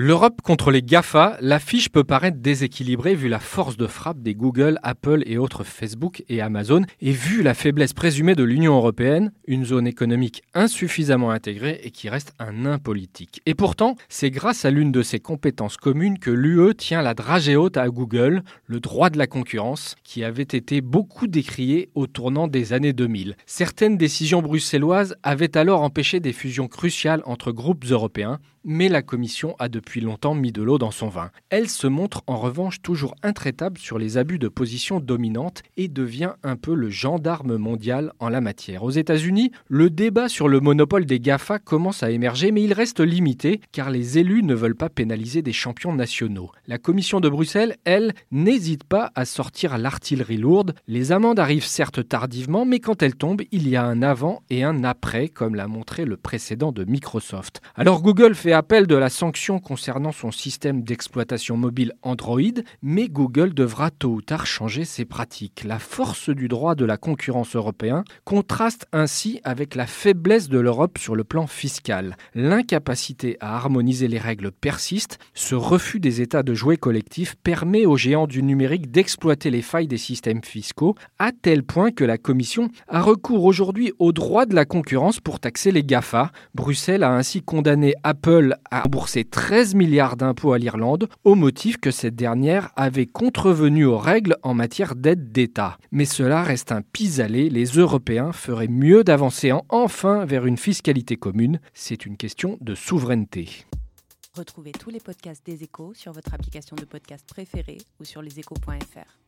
L'Europe contre les GAFA, l'affiche peut paraître déséquilibrée vu la force de frappe des Google, Apple et autres Facebook et Amazon, et vu la faiblesse présumée de l'Union européenne, une zone économique insuffisamment intégrée et qui reste un nain politique. Et pourtant, c'est grâce à l'une de ses compétences communes que l'UE tient la dragée haute à Google, le droit de la concurrence, qui avait été beaucoup décrié au tournant des années 2000. Certaines décisions bruxelloises avaient alors empêché des fusions cruciales entre groupes européens, mais la Commission a depuis longtemps mis de l'eau dans son vin. Elle se montre en revanche toujours intraitable sur les abus de position dominante et devient un peu le gendarme mondial en la matière. Aux États-Unis, le débat sur le monopole des GAFA commence à émerger, mais il reste limité car les élus ne veulent pas pénaliser des champions nationaux. La Commission de Bruxelles, elle, n'hésite pas à sortir l'artillerie lourde. Les amendes arrivent certes tardivement, mais quand elles tombent, il y a un avant et un après, comme l'a montré le précédent de Microsoft. Alors Google fait appel de la sanction concernant son système d'exploitation mobile Android, mais Google devra tôt ou tard changer ses pratiques. La force du droit de la concurrence européen contraste ainsi avec la faiblesse de l'Europe sur le plan fiscal. L'incapacité à harmoniser les règles persiste, ce refus des États de jouer collectif permet aux géants du numérique d'exploiter les failles des systèmes fiscaux, à tel point que la Commission a recours aujourd'hui au droit de la concurrence pour taxer les GAFA. Bruxelles a ainsi condamné Apple a remboursé 13 milliards d'impôts à l'Irlande au motif que cette dernière avait contrevenu aux règles en matière d'aide d'État. Mais cela reste un pis-aller, les Européens feraient mieux d'avancer enfin vers une fiscalité commune, c'est une question de souveraineté. Retrouvez tous les podcasts des échos sur votre application de podcast préférée ou sur leséchos.fr.